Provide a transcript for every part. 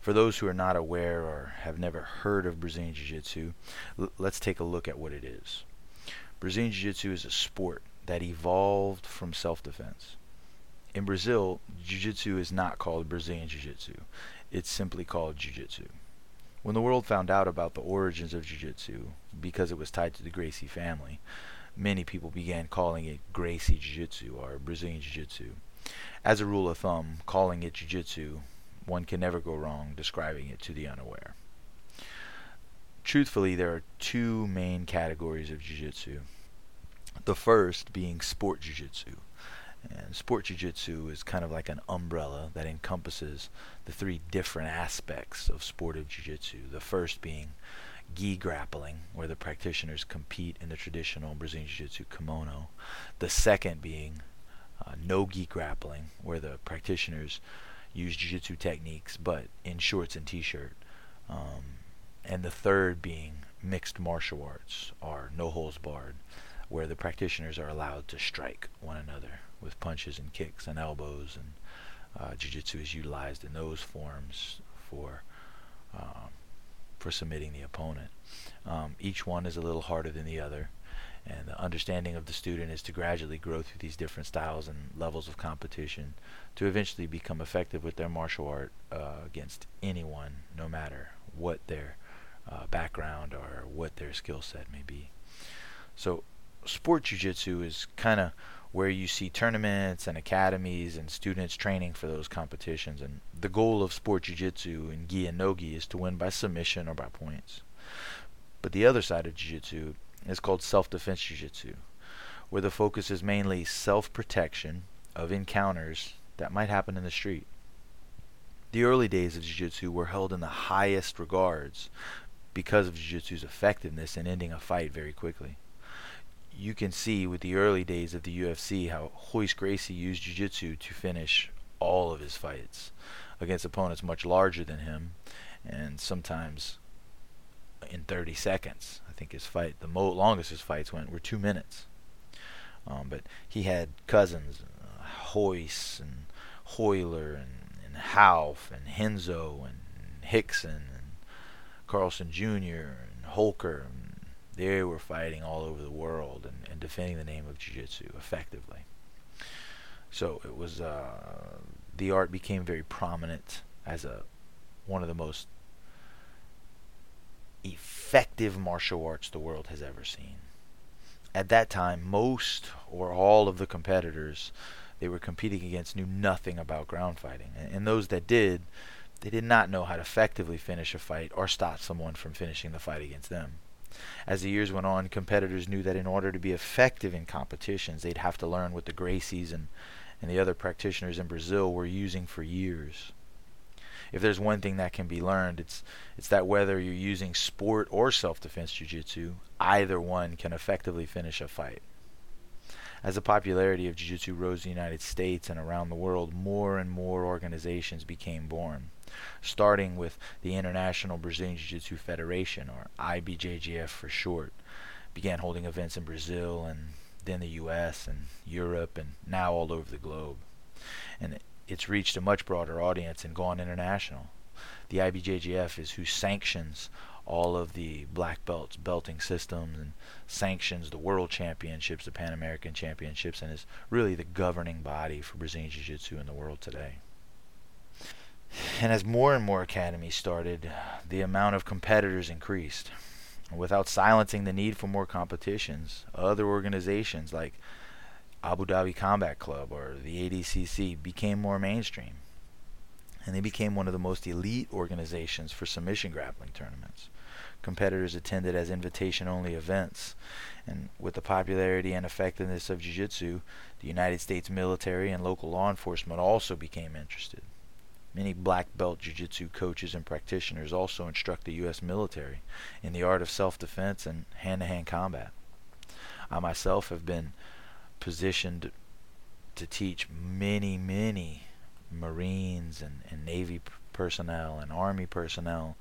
For those who are not aware or have never heard of Brazilian Jiu Jitsu, l- let's take a look at what it is. Brazilian Jiu Jitsu is a sport that evolved from self defense. In Brazil, Jiu Jitsu is not called Brazilian Jiu Jitsu, it's simply called Jiu Jitsu. When the world found out about the origins of Jiu Jitsu, because it was tied to the Gracie family, many people began calling it Gracie Jiu Jitsu or Brazilian Jiu Jitsu. As a rule of thumb, calling it Jiu Jitsu one can never go wrong describing it to the unaware. Truthfully, there are two main categories of jiu-jitsu. The first being sport jiu-jitsu. And sport jiu-jitsu is kind of like an umbrella that encompasses the three different aspects of sportive jiu-jitsu. The first being gi grappling, where the practitioners compete in the traditional Brazilian jiu-jitsu kimono. The second being uh, no gi grappling, where the practitioners use jiu-jitsu techniques, but in shorts and t-shirt. Um, and the third being mixed martial arts, or no holds barred, where the practitioners are allowed to strike one another with punches and kicks and elbows, and uh, jiu-jitsu is utilized in those forms for uh, for submitting the opponent. Um, each one is a little harder than the other. And the understanding of the student is to gradually grow through these different styles and levels of competition to eventually become effective with their martial art uh, against anyone, no matter what their uh, background or what their skill set may be. So, sport jiu-jitsu is kind of where you see tournaments and academies and students training for those competitions. And the goal of sport jiu-jitsu in gi and no-gi is to win by submission or by points. But the other side of jiu-jitsu is called self-defense jiu-jitsu, where the focus is mainly self-protection of encounters that might happen in the street. The early days of jiu-jitsu were held in the highest regards because of jiu-jitsu's effectiveness in ending a fight very quickly. You can see with the early days of the UFC how Royce Gracie used jiu-jitsu to finish all of his fights against opponents much larger than him and sometimes in 30 seconds. I think his fight, the mo- longest his fights went, were two minutes. Um, but he had cousins, uh, Royce and Royler and, and Ralph and Renzo and, Rickson and Carlson Jr. and Rolker. And they were fighting all over the world and, and defending the name of Jiu-Jitsu effectively. So it was uh, the art became very prominent as a one of the most effective martial arts the world has ever seen. At that time, most or all of the competitors they were competing against knew nothing about ground fighting. And those that did, they did not know how to effectively finish a fight or stop someone from finishing the fight against them. As the years went on, competitors knew that in order to be effective in competitions, they'd have to learn what the Gracies and, and the other practitioners in Brazil were using for years if there's one thing that can be learned, it's it's that whether you're using sport or self-defense jiu-jitsu, either one can effectively finish a fight. As the popularity of jiu-jitsu rose in the United States and around the world, more and more organizations became born, starting with the International Brazilian Jiu-Jitsu Federation, or IBJJF for short, began holding events in Brazil and then the U.S. and Europe and now all over the globe. And it's reached a much broader audience and gone international. The IBJJF is who sanctions all of the black belts belting systems and sanctions the world championships, the Pan American championships, and is really the governing body for Brazilian Jiu Jitsu in the world today. And as more and more academies started, the amount of competitors increased. Without silencing the need for more competitions, other organizations like Abu Dhabi Combat Club or the ADCC became more mainstream. And they became one of the most elite organizations for submission grappling tournaments. Competitors attended as invitation only events. And with the popularity and effectiveness of Jiu Jitsu, the United States military and local law enforcement also became interested. Many black belt Jiu Jitsu coaches and practitioners also instruct the U.S. military in the art of self defense and hand to hand combat. I myself have been positioned to teach many, many Marines and, and Navy personnel and Army personnel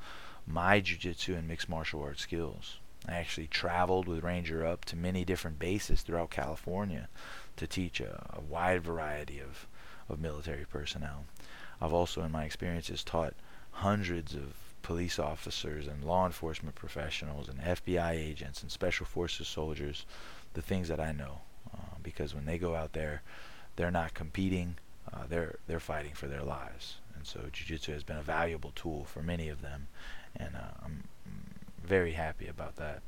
my jiu-jitsu and mixed martial arts skills. I actually traveled with Ranger up to many different bases throughout California to teach a, a wide variety of, of military personnel. I've also, in my experiences, taught hundreds of police officers and law enforcement professionals and FBI agents and special forces soldiers the things that I know because when they go out there they're not competing uh, they're they're fighting for their lives. And so jiu-jitsu has been a valuable tool for many of them. And uh, I'm very happy about that